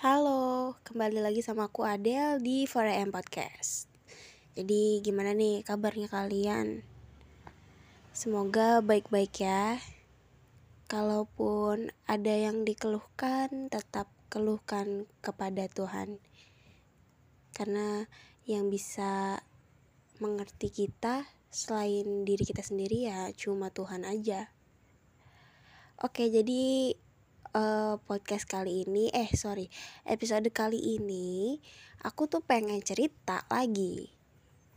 Halo, kembali lagi sama aku Adele di 4am Podcast. Jadi gimana nih kabarnya kalian? Semoga baik-baik ya. Kalaupun ada yang dikeluhkan, tetap keluhkan kepada Tuhan. Karena yang bisa mengerti kita selain diri kita sendiri ya cuma Tuhan aja. Oke, jadi uh, podcast kali ini eh sorry episode kali ini aku tuh pengen cerita lagi.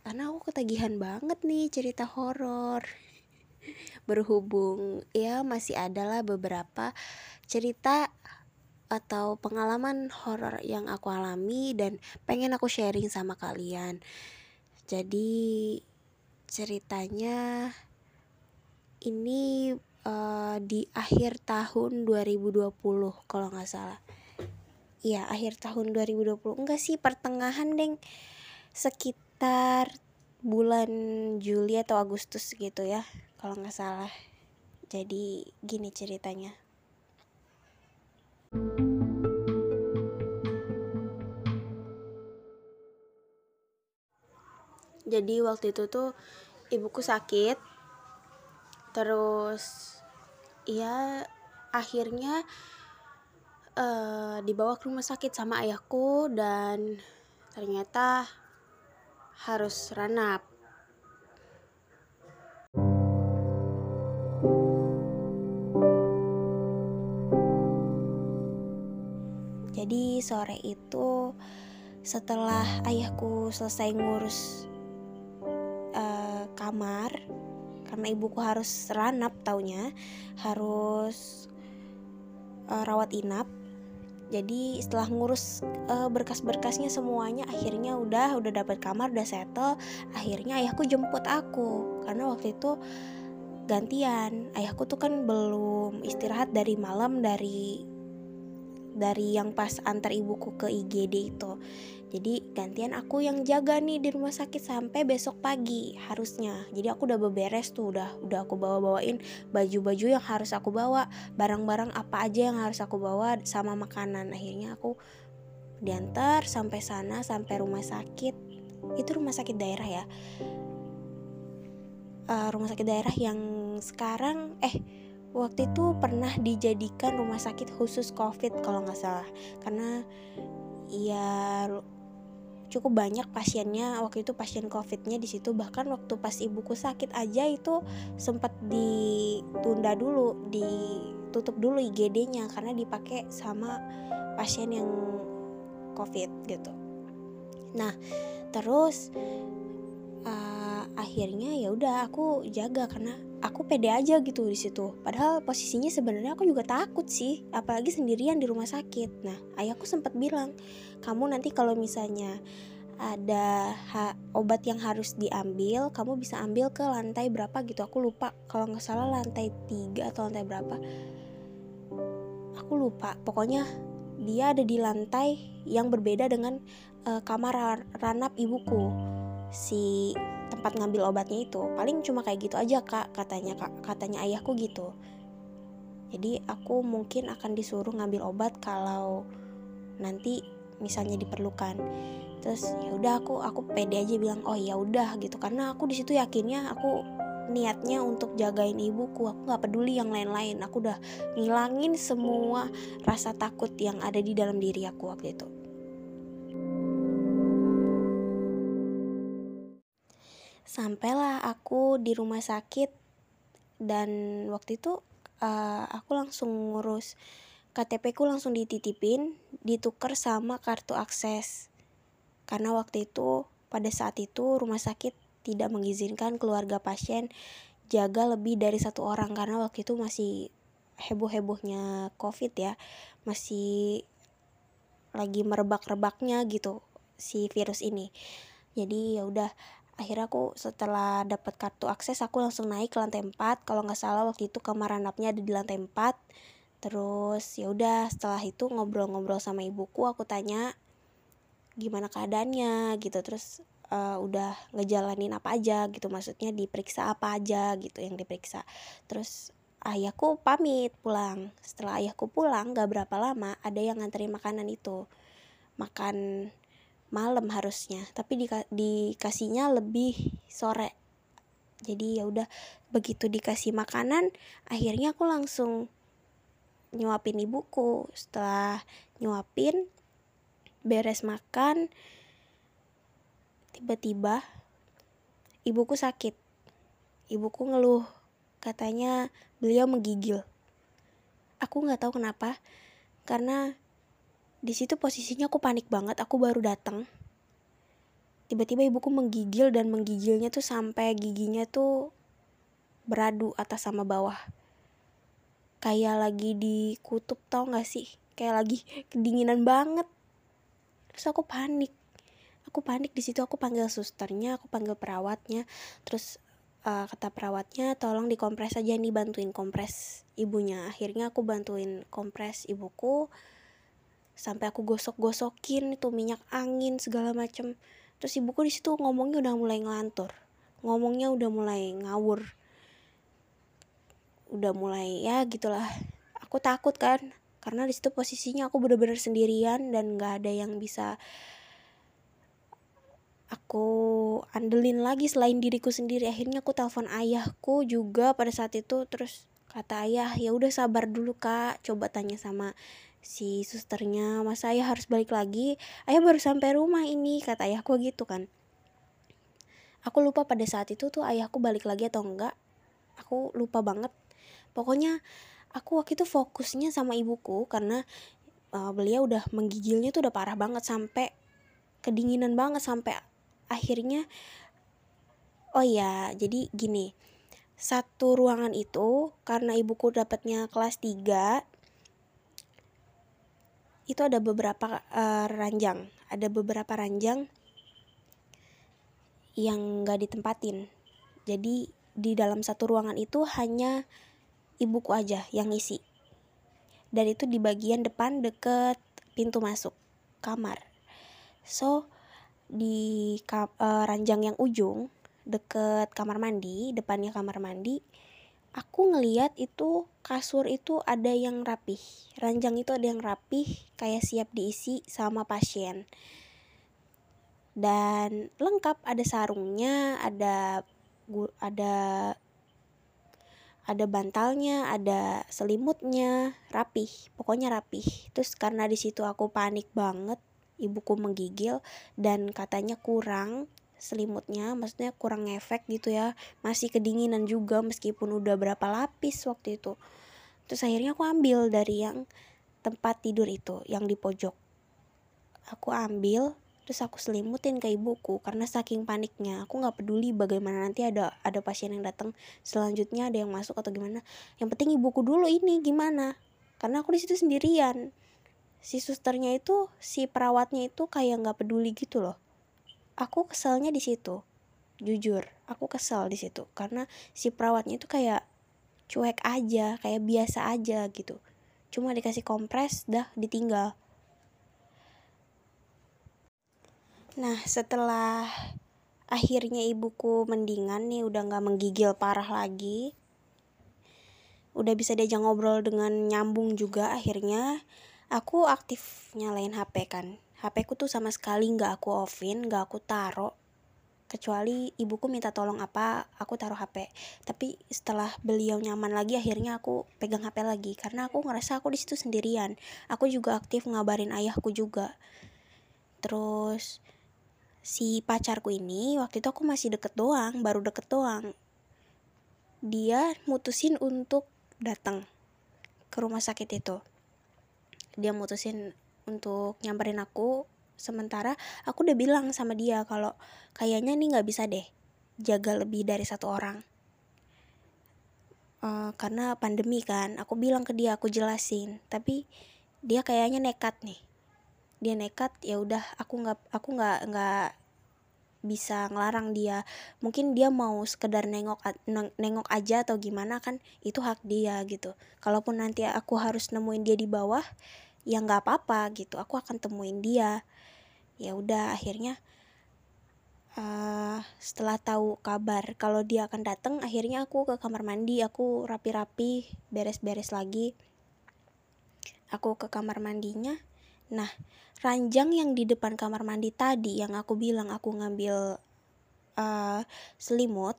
Karena aku ketagihan banget nih cerita horor. Berhubung ya masih adalah beberapa cerita atau pengalaman horor yang aku alami dan pengen aku sharing sama kalian. Jadi ceritanya ini uh, di akhir tahun 2020 kalau nggak salah. Iya akhir tahun 2020 enggak sih pertengahan deng. Sekitar bulan Juli atau Agustus gitu ya kalau nggak salah. Jadi gini ceritanya. Jadi waktu itu tuh ibuku sakit terus ya akhirnya uh, dibawa ke rumah sakit sama ayahku dan ternyata harus ranap. Jadi sore itu setelah ayahku selesai ngurus uh, kamar karena ibuku harus ranap taunya harus uh, rawat inap. Jadi setelah ngurus uh, berkas-berkasnya semuanya akhirnya udah udah dapat kamar udah settle. Akhirnya ayahku jemput aku karena waktu itu gantian. Ayahku tuh kan belum istirahat dari malam dari dari yang pas antar ibuku ke IGD itu. Jadi gantian aku yang jaga nih di rumah sakit sampai besok pagi harusnya. Jadi aku udah beberes tuh udah udah aku bawa bawain baju-baju yang harus aku bawa barang-barang apa aja yang harus aku bawa sama makanan. Akhirnya aku diantar sampai sana sampai rumah sakit. Itu rumah sakit daerah ya. Uh, rumah sakit daerah yang sekarang eh waktu itu pernah dijadikan rumah sakit khusus covid kalau nggak salah. Karena ya cukup banyak pasiennya waktu itu pasien covidnya di situ. Bahkan waktu pas ibuku sakit aja itu sempat ditunda dulu ditutup dulu IGD-nya karena dipakai sama pasien yang covid gitu. Nah terus akhirnya ya udah aku jaga karena aku pede aja gitu di situ. Padahal posisinya sebenarnya aku juga takut sih apalagi sendirian di rumah sakit. Nah ayahku sempat bilang kamu nanti kalau misalnya ada obat yang harus diambil kamu bisa ambil ke lantai berapa gitu. Aku lupa kalau nggak salah lantai tiga atau lantai berapa. Aku lupa pokoknya dia ada di lantai yang berbeda dengan uh, kamar ranap ibuku. Si tempat ngambil obatnya itu paling cuma kayak gitu aja kak katanya kak katanya ayahku gitu. Jadi aku mungkin akan disuruh ngambil obat kalau nanti misalnya diperlukan. Terus ya udah aku aku pede aja bilang oh ya udah gitu. Karena aku di situ yakinnya aku niatnya untuk jagain ibuku. Aku nggak peduli yang lain-lain. Aku udah ngilangin semua rasa takut yang ada di dalam diri aku waktu itu sampailah aku di rumah sakit. Dan waktu itu uh, aku langsung ngurus. KTP ku langsung dititipin ditukar sama kartu akses. Karena waktu itu pada saat itu rumah sakit tidak mengizinkan keluarga pasien jaga lebih dari satu orang. Karena waktu itu masih heboh-hebohnya covid ya. Masih lagi merebak-rebaknya gitu si virus ini. Jadi ya udah akhirnya aku setelah dapat kartu akses aku langsung naik ke lantai 4 kalau nggak salah waktu itu kamar ranapnya ada di lantai 4 terus ya udah setelah itu ngobrol-ngobrol sama ibuku aku tanya gimana keadaannya? Gitu. Terus uh, udah ngejalanin apa aja? Gitu. Maksudnya diperiksa apa aja gitu yang diperiksa. Terus ayahku pamit pulang. Setelah ayahku pulang gak berapa lama ada yang nganterin makanan itu. Makan malam harusnya tapi di, dikasihnya lebih sore. Jadi ya udah begitu dikasih makanan akhirnya aku langsung nyuapin ibuku. Setelah nyuapin beres makan tiba-tiba ibuku sakit. Ibuku ngeluh katanya beliau menggigil. Aku nggak tahu kenapa karena di situ posisinya aku panik banget aku baru datang tiba-tiba ibuku menggigil dan menggigilnya tuh sampai giginya tuh beradu atas sama bawah. Kayak lagi di kutub tau gak sih? Kayak lagi kedinginan banget. Terus aku panik. Aku panik di situ aku panggil susternya aku panggil perawatnya. Terus uh, kata perawatnya tolong dikompres aja nih bantuin kompres ibunya. Akhirnya aku bantuin kompres ibuku sampai aku gosok-gosokin itu minyak angin segala macem. Terus ibuku di situ ngomongnya udah mulai ngelantur. Ngomongnya udah mulai ngawur. Udah mulai ya gitulah. Aku takut kan karena di situ posisinya aku bener-bener sendirian dan nggak ada yang bisa aku andelin lagi selain diriku sendiri. Akhirnya aku telepon ayahku juga pada saat itu. Terus kata ayah ya udah sabar dulu kak. Coba tanya sama si susternya masa ayah harus balik lagi. Ayah baru sampai rumah ini kata ayahku gitu kan. Aku lupa pada saat itu tuh ayahku balik lagi atau enggak. Aku lupa banget. Pokoknya aku waktu itu fokusnya sama ibuku karena uh, beliau udah menggigilnya tuh udah parah banget sampai kedinginan banget sampai akhirnya oh ya jadi gini. Satu ruangan itu karena ibuku dapatnya kelas 3 itu ada beberapa uh, ranjang. Ada beberapa ranjang yang gak ditempatin. Jadi di dalam satu ruangan itu hanya ibuku aja yang isi dan itu di bagian depan deket pintu masuk kamar. So di uh, ranjang yang ujung deket kamar mandi depannya kamar mandi aku ngeliat itu kasur itu ada yang rapih ranjang itu ada yang rapih kayak siap diisi sama pasien. Dan lengkap ada sarungnya ada ada ada bantalnya ada selimutnya rapih pokoknya rapih. Terus karena di situ aku panik banget ibuku menggigil dan katanya kurang selimutnya maksudnya kurang efek gitu ya. Masih kedinginan juga meskipun udah berapa lapis waktu itu. Terus akhirnya aku ambil dari yang tempat tidur itu yang di pojok. Aku ambil terus aku selimutin ke ibuku karena saking paniknya aku nggak peduli bagaimana nanti ada ada pasien yang datang selanjutnya ada yang masuk atau gimana. Yang penting ibuku dulu ini gimana? Karena aku di situ sendirian. Si susternya itu si perawatnya itu kayak nggak peduli gitu loh aku keselnya di situ. Jujur aku kesel di situ. Karena si perawatnya itu kayak cuek aja kayak biasa aja gitu. Cuma dikasih kompres dah ditinggal. Nah setelah akhirnya ibuku mendingan nih udah nggak menggigil parah lagi udah bisa diajak ngobrol dengan nyambung juga akhirnya aku aktif nyalain HP kan HP ku tuh sama sekali nggak aku offin nggak aku taro. Kecuali ibuku minta tolong apa aku taruh HP tapi setelah beliau nyaman lagi akhirnya aku pegang HP lagi. Karena aku ngerasa aku di situ sendirian. Aku juga aktif ngabarin ayahku juga. Terus si pacarku ini waktu itu aku masih deket doang baru deket doang. Dia mutusin untuk datang ke rumah sakit itu. Dia mutusin untuk nyamperin aku. Sementara aku udah bilang sama dia kalau kayaknya nih nggak bisa deh jaga lebih dari satu orang. Uh, karena pandemi kan aku bilang ke dia aku jelasin. Tapi dia kayaknya nekat nih. Dia nekat ya udah aku nggak aku nggak nggak bisa ngelarang dia. Mungkin dia mau sekedar nengok nengok aja atau gimana kan itu hak dia gitu. Kalaupun nanti aku harus nemuin dia di bawah ya nggak apa-apa gitu aku akan temuin dia. Ya udah akhirnya uh, setelah tahu kabar kalau dia akan datang akhirnya aku ke kamar mandi aku rapi-rapi beres-beres lagi. Aku ke kamar mandinya. Nah ranjang yang di depan kamar mandi tadi yang aku bilang aku ngambil uh, selimut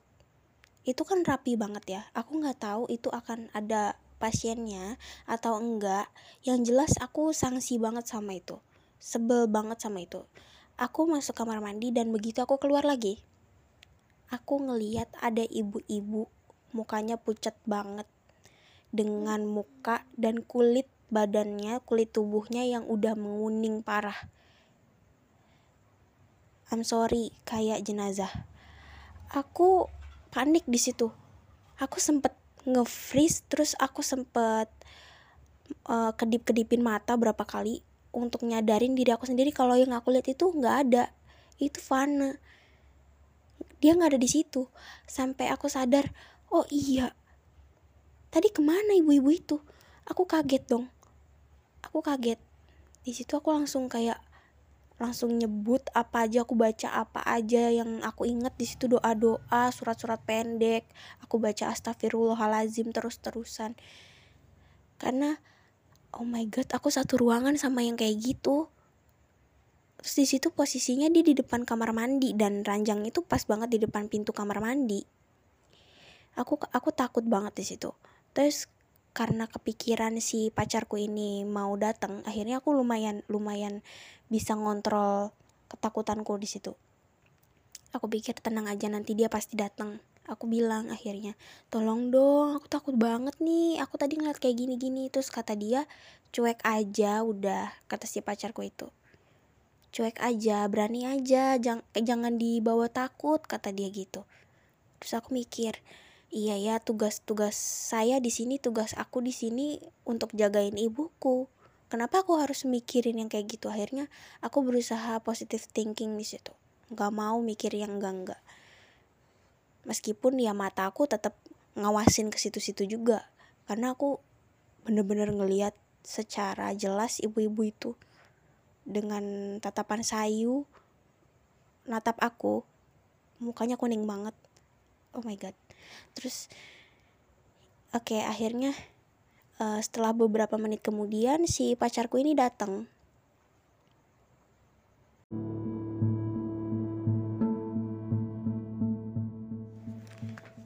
itu kan rapi banget ya. Aku nggak tahu itu akan ada pasiennya atau enggak yang jelas aku sanksi banget sama itu sebel banget sama itu Aku masuk kamar mandi dan begitu aku keluar lagi, aku ngeliat ada ibu-ibu mukanya pucat banget dengan muka dan kulit badannya, kulit tubuhnya yang udah menguning parah. I'm sorry, kayak jenazah. Aku panik di situ. Aku sempet nge-freeze, terus aku sempet uh, kedip-kedipin mata berapa kali untuk nyadarin diri aku sendiri kalau yang aku lihat itu nggak ada. Itu Fana. Dia nggak ada di situ. Sampai aku sadar oh iya. Tadi ke mana ibu-ibu itu? Aku kaget dong. Aku kaget. Di situ aku langsung kayak langsung nyebut apa aja aku baca apa aja yang aku inget di situ doa doa surat surat pendek aku baca astagfirullahalazim terus terusan karena oh my god aku satu ruangan sama yang kayak gitu. Terus di situ posisinya dia di depan kamar mandi dan ranjang itu pas banget di depan pintu kamar mandi. Aku aku takut banget di situ. Terus karena kepikiran si pacarku ini mau datang akhirnya aku lumayan lumayan bisa ngontrol ketakutanku di situ. Aku pikir tenang aja nanti dia pasti datang aku bilang akhirnya. Tolong dong aku takut banget nih aku tadi ngeliat kayak gini-gini terus kata dia cuek aja udah kata si pacarku itu. Cuek aja berani aja jangan jangan dibawa takut kata dia gitu. Terus aku mikir iya ya tugas-tugas saya di sini tugas aku di sini untuk jagain ibuku. Kenapa aku harus mikirin yang kayak gitu? Akhirnya aku berusaha positive thinking di situ. Nggak mau mikir yang enggak enggak meskipun ya mata aku tetap ngawasin ke situ-situ juga. Karena aku bener-bener ngeliat secara jelas ibu-ibu itu dengan tatapan sayu natap aku mukanya kuning banget. Oh my god terus oke okay, akhirnya uh, setelah beberapa menit kemudian si pacarku ini datang.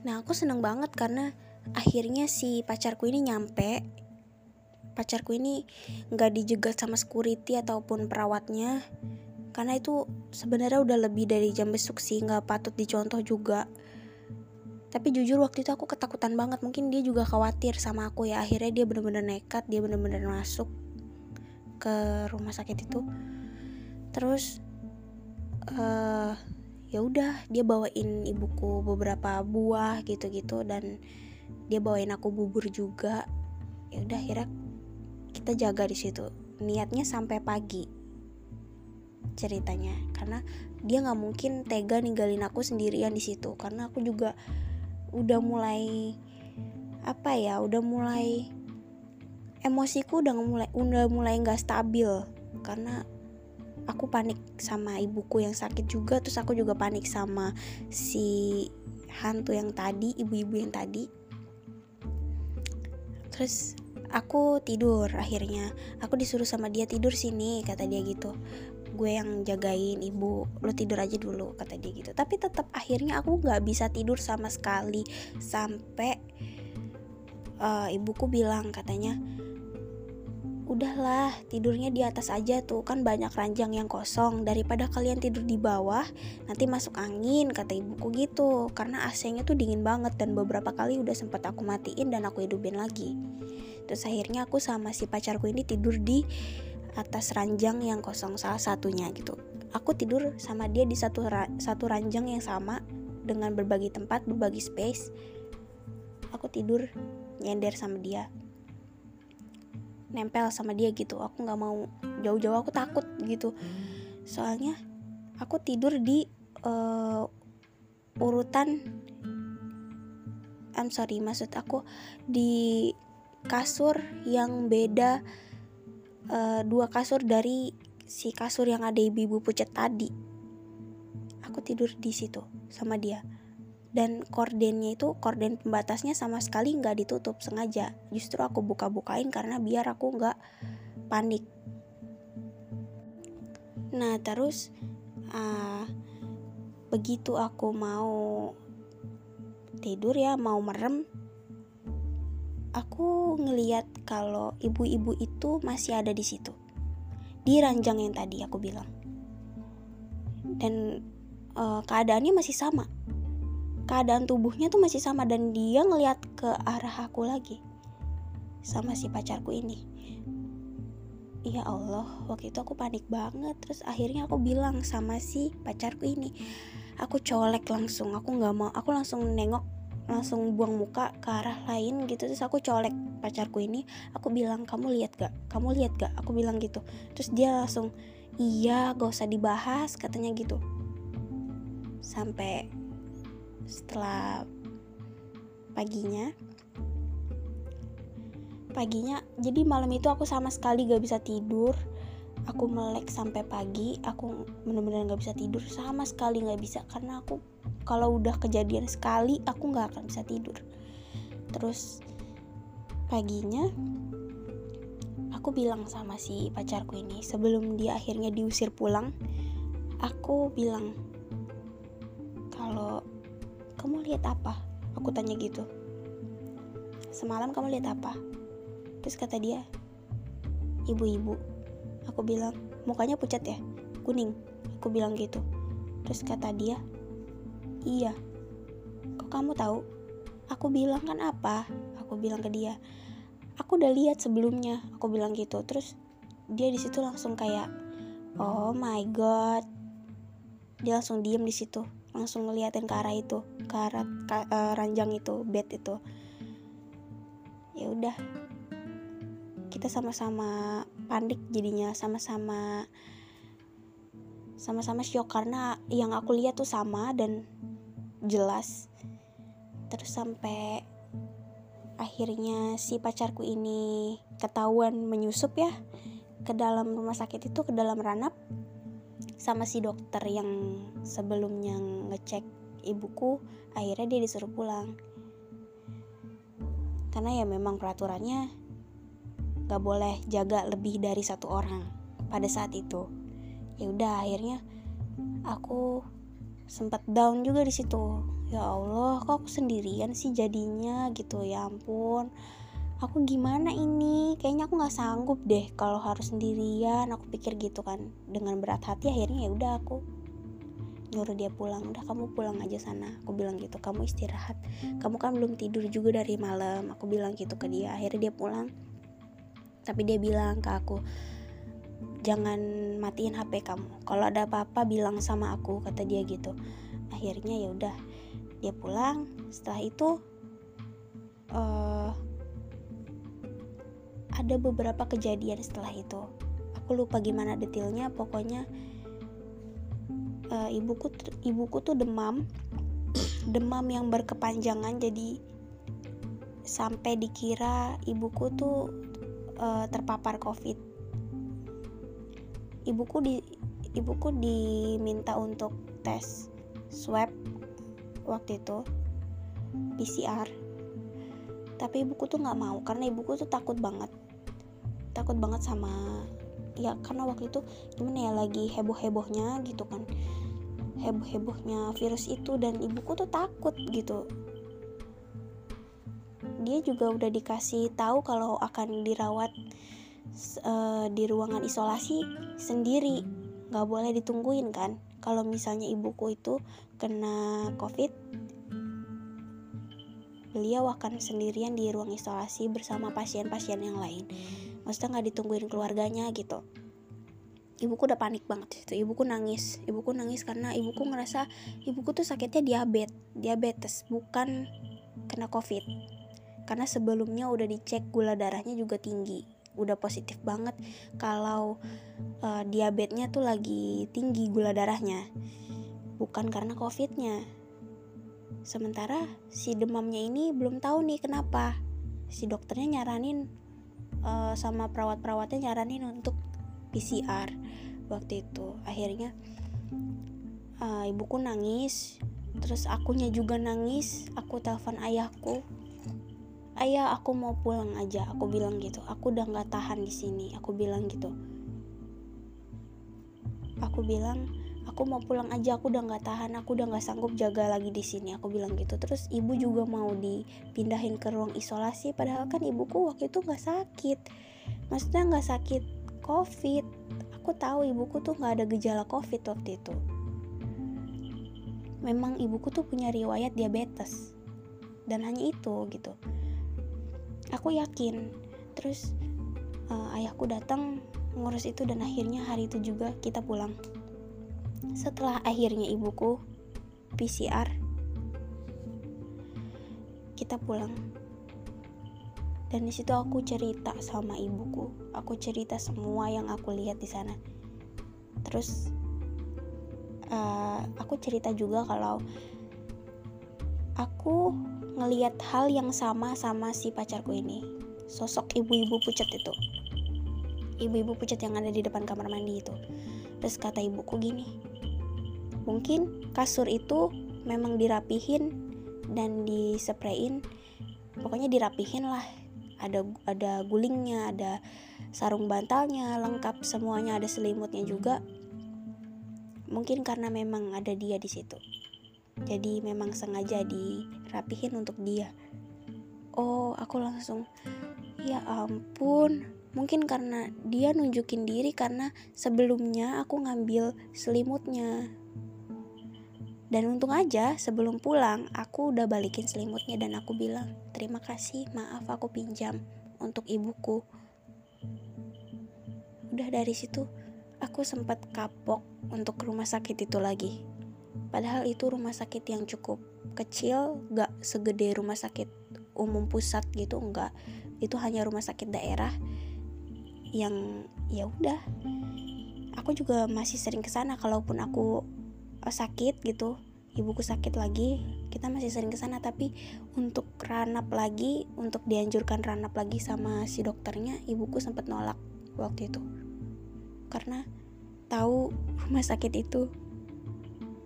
Nah aku seneng banget karena akhirnya si pacarku ini nyampe. Pacarku ini nggak dijegat sama security ataupun perawatnya karena itu sebenarnya udah lebih dari jam besuk sih nggak patut dicontoh juga tapi jujur waktu itu aku ketakutan banget. Mungkin dia juga khawatir sama aku ya. Akhirnya dia bener-bener nekat dia bener-bener masuk ke rumah sakit itu. Terus uh, ya udah dia bawain ibuku beberapa buah gitu-gitu dan dia bawain aku bubur juga. Ya udah akhirnya kita jaga di situ. Niatnya sampai pagi ceritanya. Karena dia nggak mungkin tega ninggalin aku sendirian di situ. Karena aku juga udah mulai apa ya udah mulai emosiku udah mulai udah mulai nggak stabil. Karena aku panik sama ibuku yang sakit juga terus aku juga panik sama si hantu yang tadi ibu-ibu yang tadi. Terus aku tidur akhirnya. Aku disuruh sama dia tidur sini kata dia gitu gue yang jagain ibu lo tidur aja dulu kata dia gitu. Tapi tetap akhirnya aku nggak bisa tidur sama sekali. Sampai uh, ibuku bilang katanya udahlah tidurnya di atas aja tuh kan banyak ranjang yang kosong. Daripada kalian tidur di bawah nanti masuk angin kata ibuku gitu. Karena AC-nya tuh dingin banget dan beberapa kali udah sempat aku matiin dan aku hidupin lagi. Terus akhirnya aku sama si pacarku ini tidur di atas ranjang yang kosong salah satunya gitu. Aku tidur sama dia di satu ra satu ranjang yang sama dengan berbagi tempat berbagi space. Aku tidur nyender sama dia. Nempel sama dia gitu. Aku nggak mau jauh-jauh aku takut gitu. Soalnya aku tidur di uh, urutan I'm sorry maksud aku di kasur yang beda uh, dua kasur dari si kasur yang ada ibu-ibu pucat tadi. Aku tidur di situ sama dia. Dan kordennya itu korden pembatasnya sama sekali nggak ditutup sengaja. Justru aku buka-bukain karena biar aku nggak panik. Nah terus uh, begitu aku mau tidur ya mau merem aku ngeliat kalau ibu-ibu itu masih ada di situ. Di ranjang yang tadi aku bilang. Dan uh, keadaannya masih sama. Keadaan tubuhnya tuh masih sama dan dia ngeliat ke arah aku lagi sama si pacarku ini. Ya Allah waktu itu aku panik banget. Terus akhirnya aku bilang sama si pacarku ini aku colek langsung aku nggak mau aku langsung nengok langsung buang muka ke arah lain gitu. Terus aku colek pacarku ini aku bilang kamu lihat gak? Kamu lihat gak? Aku bilang gitu. Terus dia langsung iya gak usah dibahas katanya gitu. Sampai setelah paginya paginya jadi malam itu aku sama sekali gak bisa tidur. Aku melek sampai pagi aku bener-bener gak bisa tidur. Sama sekali gak bisa karena aku kalau udah kejadian sekali aku gak akan bisa tidur. Terus paginya aku bilang sama si pacarku ini sebelum dia akhirnya diusir pulang aku bilang kalau kamu lihat apa? Aku tanya gitu. Semalam kamu lihat apa? Terus kata dia ibu-ibu. Aku bilang mukanya pucat ya? Kuning. Aku bilang gitu. Terus kata dia iya. Kok kamu tahu? Aku bilang kan apa? Aku bilang ke dia. Aku udah lihat sebelumnya aku bilang gitu. Terus dia di situ langsung kayak oh my god. Dia langsung diem di situ langsung ngeliatin ke arah itu ke arah ka, uh, ranjang itu bed itu. Ya udah. Kita sama-sama panik jadinya sama-sama sama-sama shock karena yang aku lihat tuh sama dan jelas. Terus sampai akhirnya si pacarku ini ketahuan menyusup ya ke dalam rumah sakit itu ke dalam ranap sama si dokter yang sebelumnya ngecek ibuku akhirnya dia disuruh pulang. Karena ya memang peraturannya gak boleh jaga lebih dari satu orang pada saat itu. Ya udah akhirnya aku sempat down juga di situ. Ya Allah kok aku sendirian sih jadinya gitu? Ya ampun. Aku gimana ini? Kayaknya aku nggak sanggup deh kalau harus sendirian. Aku pikir gitu kan. Dengan berat hati akhirnya ya udah aku nyuruh dia pulang. Udah kamu pulang aja sana. Aku bilang gitu kamu istirahat. Kamu kan belum tidur juga dari malam. Aku bilang gitu ke dia. Akhirnya dia pulang. Tapi dia bilang ke aku jangan matiin HP kamu. Kalau ada apa-apa bilang sama aku kata dia gitu. Akhirnya ya udah dia pulang. Setelah itu uh, ada beberapa kejadian setelah itu. Aku lupa gimana detailnya pokoknya uh, ibuku ibuku tuh demam. Demam yang berkepanjangan jadi sampai dikira ibuku tuh uh, terpapar covid ibuku di ibuku diminta untuk tes swab waktu itu PCR tapi ibuku tuh nggak mau karena ibuku tuh takut banget. Takut banget sama ya karena waktu itu gimana ya lagi heboh hebohnya gitu kan. Heboh hebohnya virus itu dan ibuku tuh takut gitu. Dia juga udah dikasih tahu kalau akan dirawat uh, di ruangan isolasi sendiri. Nggak boleh ditungguin kan? Kalau misalnya ibuku itu kena covid beliau akan sendirian di ruang isolasi bersama pasien-pasien yang lain. Maksudnya nggak ditungguin keluarganya gitu. Ibuku udah panik banget itu ibuku nangis. Ibuku nangis karena ibuku ngerasa ibuku tuh sakitnya diabetes diabetes bukan kena covid. Karena sebelumnya udah dicek gula darahnya juga tinggi udah positif banget kalau uh, diabetesnya tuh lagi tinggi gula darahnya. Bukan karena covidnya. Sementara si demamnya ini belum tahu nih kenapa. Si dokternya nyaranin uh, sama perawat-perawatnya nyaranin untuk PCR waktu itu. Akhirnya uh, ibuku nangis terus akunya juga nangis aku telepon ayahku ayah aku mau pulang aja. Aku bilang gitu. Aku udah nggak tahan di sini. Aku bilang gitu. Aku bilang aku mau pulang aja. Aku udah nggak tahan. Aku udah nggak sanggup jaga lagi di sini. Aku bilang gitu. Terus ibu juga mau dipindahin ke ruang isolasi padahal kan ibuku waktu itu nggak sakit. Maksudnya nggak sakit covid. Aku tahu ibuku tuh nggak ada gejala covid waktu itu. Memang ibuku tuh punya riwayat diabetes. Dan hanya itu gitu aku yakin. Terus uh, ayahku datang ngurus itu dan akhirnya hari itu juga kita pulang. Setelah akhirnya ibuku PCR kita pulang. Dan di situ aku cerita sama ibuku. Aku cerita semua yang aku lihat di sana. Terus uh, aku cerita juga kalau aku ngelihat hal yang sama sama si pacarku ini. Sosok ibu-ibu pucat itu. Ibu-ibu pucat yang ada di depan kamar mandi itu. Terus kata ibuku gini mungkin kasur itu memang dirapihin dan disprein. Pokoknya dirapihin lah. Ada ada gulingnya ada sarung bantalnya lengkap semuanya ada selimutnya juga. Mungkin karena memang ada dia di situ. Jadi memang sengaja dirapihin untuk dia. Oh, aku langsung ya ampun. Mungkin karena dia nunjukin diri karena sebelumnya aku ngambil selimutnya. Dan untung aja sebelum pulang aku udah balikin selimutnya dan aku bilang terima kasih maaf aku pinjam untuk ibuku. Udah dari situ aku sempat kapok untuk rumah sakit itu lagi. Padahal itu rumah sakit yang cukup kecil, gak segede rumah sakit umum pusat gitu, enggak. Itu hanya rumah sakit daerah yang ya udah. Aku juga masih sering ke sana kalaupun aku eh, sakit gitu, ibuku sakit lagi, kita masih sering ke sana tapi untuk ranap lagi, untuk dianjurkan ranap lagi sama si dokternya, ibuku sempat nolak waktu itu karena tahu rumah sakit itu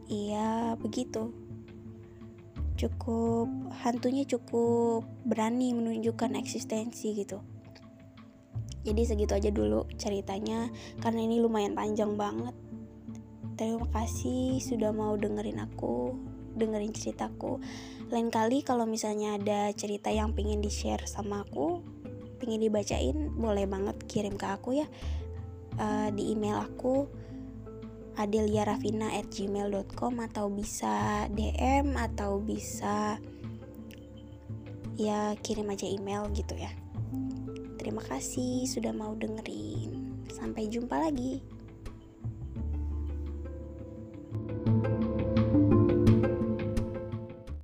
iya begitu. Cukup hantunya cukup berani menunjukkan eksistensi gitu. Jadi segitu aja dulu ceritanya karena ini lumayan panjang banget. Terima kasih sudah mau dengerin aku dengerin ceritaku. Lain kali kalau misalnya ada cerita yang pengen di share sama aku pengen dibacain boleh banget kirim ke aku ya uh, di email aku adeliarafina@gmail.com atau bisa DM atau bisa ya kirim aja email gitu ya. Terima kasih sudah mau dengerin. Sampai jumpa lagi.